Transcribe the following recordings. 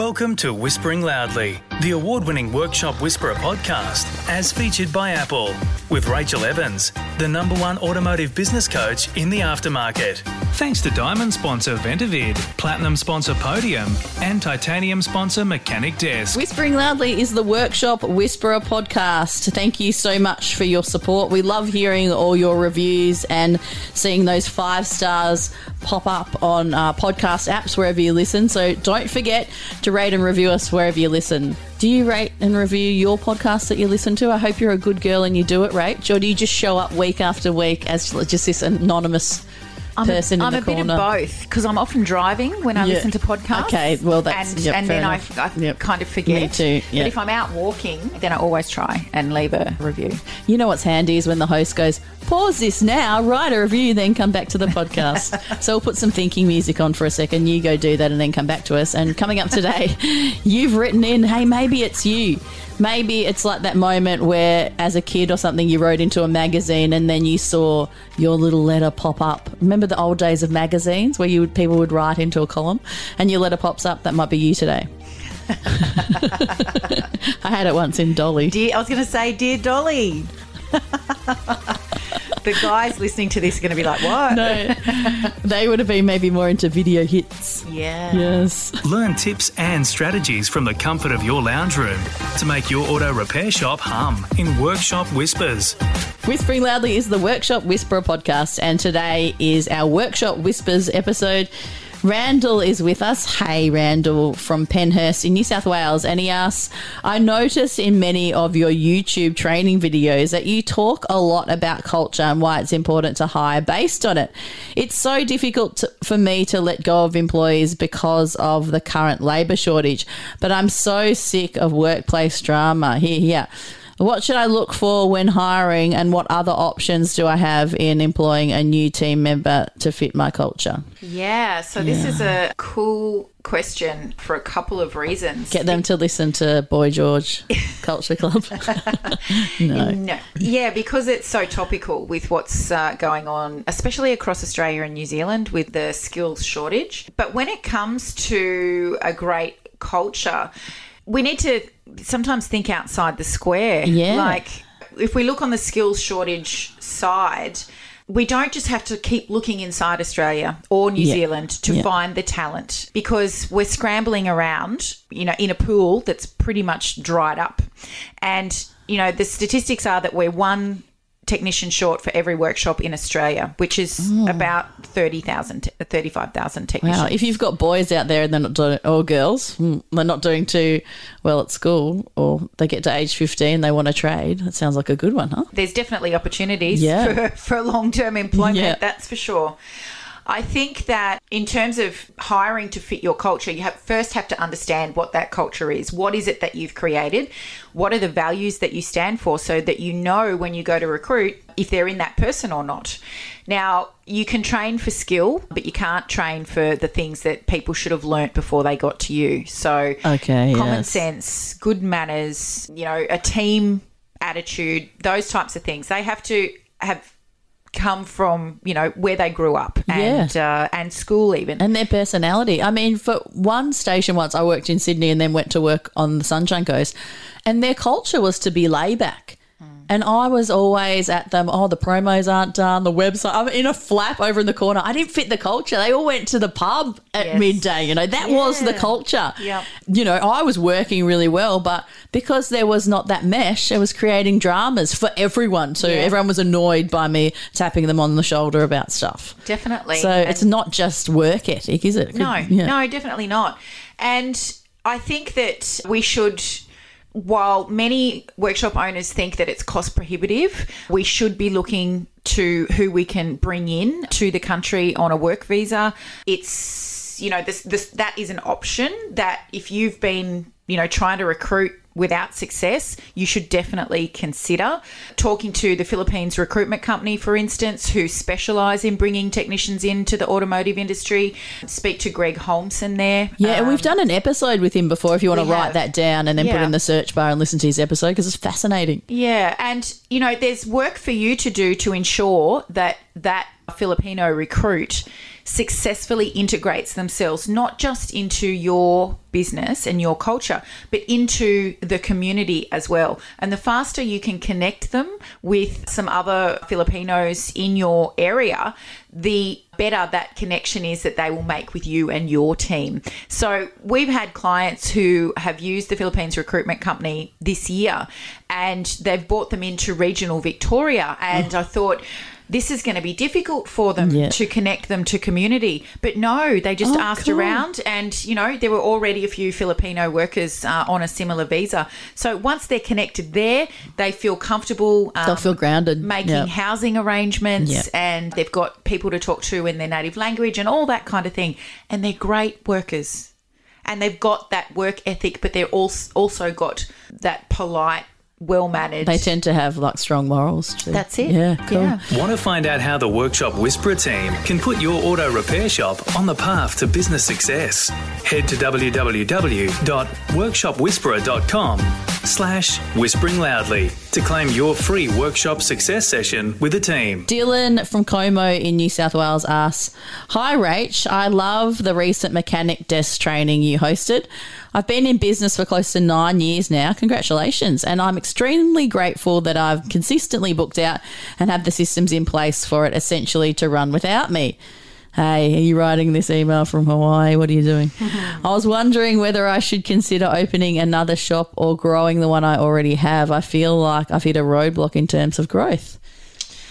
Welcome to Whispering Loudly, the award winning Workshop Whisperer podcast, as featured by Apple, with Rachel Evans, the number one automotive business coach in the aftermarket. Thanks to Diamond sponsor Ventavid, Platinum sponsor Podium, and Titanium sponsor Mechanic Desk. Whispering Loudly is the Workshop Whisperer podcast. Thank you so much for your support. We love hearing all your reviews and seeing those five stars pop up on uh, podcast apps wherever you listen. So don't forget to rate and review us wherever you listen. Do you rate and review your podcast that you listen to? I hope you're a good girl and you do it, Rach. Or do you just show up week after week as just this anonymous I'm person a, I'm a corner? bit of both because I'm often driving when I Yeah. listen to podcasts. Okay, well, that's- and, yep, and then I, enough. I Yep. kind of forget. Me too, yeah. But if I'm out walking, then I always try and leave a review. You know what's handy is when the host goes, pause this now, write a review, then come back to the podcast. so we'll put some thinking music on for a second. You go do that and then come back to us. And coming up today, you've written in, hey, maybe it's you. Maybe it's like that moment where, as a kid or something, you wrote into a magazine and then you saw your little letter pop up. Remember the old days of magazines where you would, people would write into a column and your letter pops up? That might be you today. I had it once in Dolly. Dear, I was going to say, dear Dolly. the guys listening to this are going to be like, what? No, they would have been maybe more into video hits. Yeah. Yes. Learn tips and strategies from the comfort of your lounge room to make your auto repair shop hum in Workshop Whispers. Whispering Loudly is the Workshop Whisperer podcast, and today is our Workshop Whispers episode. Randall is with us. Hey, Randall from Penshurst in New South Wales. And he asks I notice in many of your YouTube training videos that you talk a lot about culture and why it's important to hire based on it. It's so difficult to, for me to let go of employees because of the current labour shortage, but I'm so sick of workplace drama. Hear, hear. What should I look for when hiring, and what other options do I have in employing a new team member to fit my culture? Yeah. So this is a cool question for a couple of reasons. Get them to listen to Boy George Culture Club. no. No. Yeah, because it's so topical with what's uh, going on, especially across Australia and New Zealand with the skills shortage. But when it comes to a great culture, we need to sometimes think outside the square. Yeah. Like, if we look on the skills shortage side, we don't just have to keep looking inside Australia or New Yeah. Zealand to Yeah. find the talent because we're scrambling around, you know, in a pool that's pretty much dried up. And, you know, the statistics are that we're one technician short for every workshop in Australia, which is about 30,000, t- 35,000 technicians. Wow, if you've got boys out there and they're not doing, or girls, mm, they're not doing too well at school, or they get to age 15, they want to trade, that sounds like a good one, huh? there's definitely opportunities Yeah. for, for long term employment, Yeah. that's for sure. I think that in terms of hiring to fit your culture, you have first have to understand what that culture is. What is it that you've created? What are the values that you stand for so that you know when you go to recruit if they're in that person or not. Now, you can train for skill, but you can't train for the things that people should have learnt before they got to you. So, Okay, common yes. sense, good manners, you know, a team attitude, those types of things. They have to have come from, you know, where they grew up and uh, and school even. and their personality. I mean, for one station once, I worked in Sydney and then went to work on the Sunshine Coast, and their culture was to be layback. Mm. And I was always at them. Oh, the promos aren't done. The website. I'm in a flap over in the corner. I didn't fit the culture. They all went to the pub at Yes. midday. You know that was the culture. Yep. You know, I was working really well, but because there was not that mesh, it was creating dramas for everyone. So Yeah. everyone was annoyed by me tapping them on the shoulder about stuff. Definitely. So it's not just work ethic, is it? No, Yeah. no, definitely not. And I think that we should, while many workshop owners think that it's cost prohibitive, we should be looking to who we can bring in to the country on a work visa. It's, you know, this, this, that is an option that if you've been, you know, trying to recruit without success, you should definitely consider talking to the Philippines recruitment company, for instance, who specialise in bringing technicians into the automotive industry. Speak to Greg Holmson there. Yeah, and we've um, done an episode with him before if you want to write have. that down and then put in the search bar and listen to his episode because it's fascinating. Yeah, and you know, there's work for you to do to ensure that that Filipino recruit successfully integrates themselves not just into your business and your culture, but into the community as well. And the faster you can connect them with some other Filipinos in your area, the better that connection is that they will make with you and your team. So we've had clients who have used the Philippines Recruitment Company this year and they've brought them into regional Victoria. And I thought, this is going to be difficult for them Yeah. to connect them to community. But no, they just Oh, asked cool. around, and you know, there were already a few Filipino workers uh, on a similar visa. So once they're connected there, they feel comfortable. Um, They'll feel grounded. Making Yeah. housing arrangements, Yeah. and they've got people to talk to in their native language and all that kind of thing. And they're great workers, and they've got that work ethic, but they're also also got that polite, well mannered. They tend to have like strong morals. Too. That's it. Yeah, cool. Yeah. Want to find out how the Workshop Whisperer team can put your auto repair shop on the path to business success? Head to www.workshopwhisperer.com slash whispering loudly to claim your free workshop success session with the team. Dylan from Como in New South Wales asks, Hi Rach, I love the recent mechanic desk training you hosted. I've been in business for close to nine years now. Congratulations. And I'm extremely grateful that I've consistently booked out and have the systems in place for it essentially to run without me. Hey, are you writing this email from Hawaii? What are you doing? I was wondering whether I should consider opening another shop or growing the one I already have. I feel like I've hit a roadblock in terms of growth.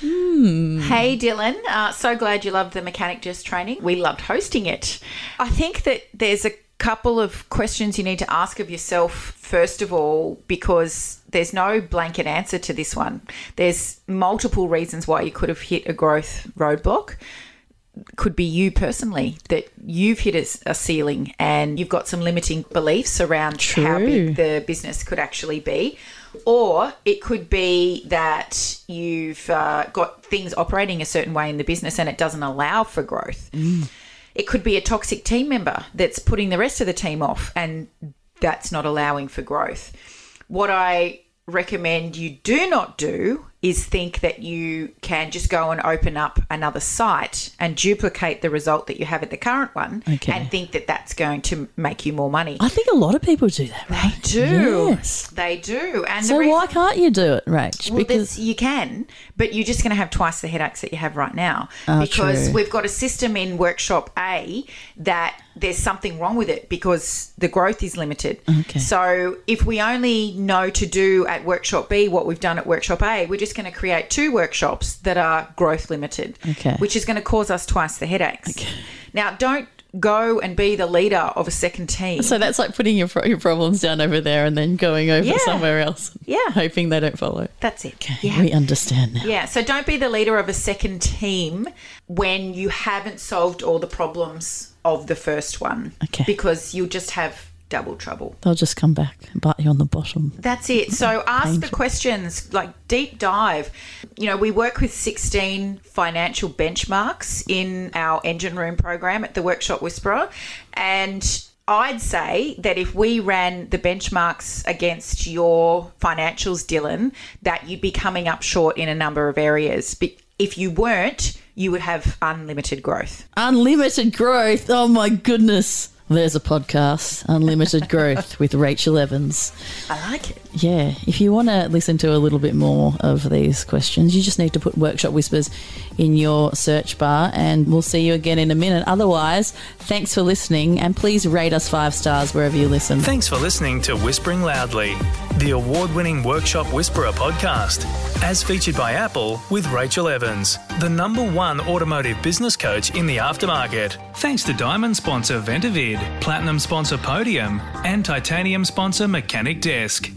Hey Dylan, uh, so glad you loved the mechanic desk training. We loved hosting it. I think that there's a couple of questions you need to ask of yourself first of all because there's no blanket answer to this one. There's multiple reasons why you could have hit a growth roadblock. Could be you personally that you've hit a, a ceiling and you've got some limiting beliefs around how big the business could actually be. Or it could be that you've uh, got things operating a certain way in the business and it doesn't allow for growth. It could be a toxic team member that's putting the rest of the team off and that's not allowing for growth. What I recommend you do not do is think that you can just go and open up another site and duplicate the result that you have at the current one Okay. and think that that's going to make you more money. I think a lot of people do that, right? They do. Yes. They do. And So reason, why can't you do it, Rach? well, there's- you can, but you're just going to have twice the headaches that you have right now Oh, because true. we've got a system in workshop A that there's something wrong with it because the growth is limited. Okay. So if we only know to do at workshop B what we've done at workshop A, we're just going to create two workshops that are growth limited, Okay. which is going to cause us twice the headaches. Now, don't go and be the leader of a second team. so that's like putting your pro- your problems down over there and then going over Yeah. somewhere else. Yeah. hoping they don't follow. That's it. Okay, Yeah. we understand now. Yeah, so don't be the leader of a second team when you haven't solved all the problems of the first one. Okay. Because you'll just have double trouble. They'll just come back and bite you on the bottom. That's it. So ask the questions, like deep dive. You know, we work with 16 financial benchmarks in our engine room program at the Workshop Whisperer. And I'd say that if we ran the benchmarks against your financials, Dylan, that you'd be coming up short in a number of areas. But if you weren't, you would have unlimited growth. Unlimited growth. Oh my goodness. There's a podcast, Unlimited Growth with Rachel Evans. I like it. Yeah, if you want to listen to a little bit more of these questions, you just need to put Workshop Whispers in your search bar and we'll see you again in a minute. Otherwise, thanks for listening and please rate us five stars wherever you listen. Thanks for listening to Whispering Loudly, the award winning Workshop Whisperer podcast, as featured by Apple with Rachel Evans, the number one automotive business coach in the aftermarket. Thanks to Diamond sponsor Ventavid, Platinum sponsor Podium, and Titanium sponsor Mechanic Desk.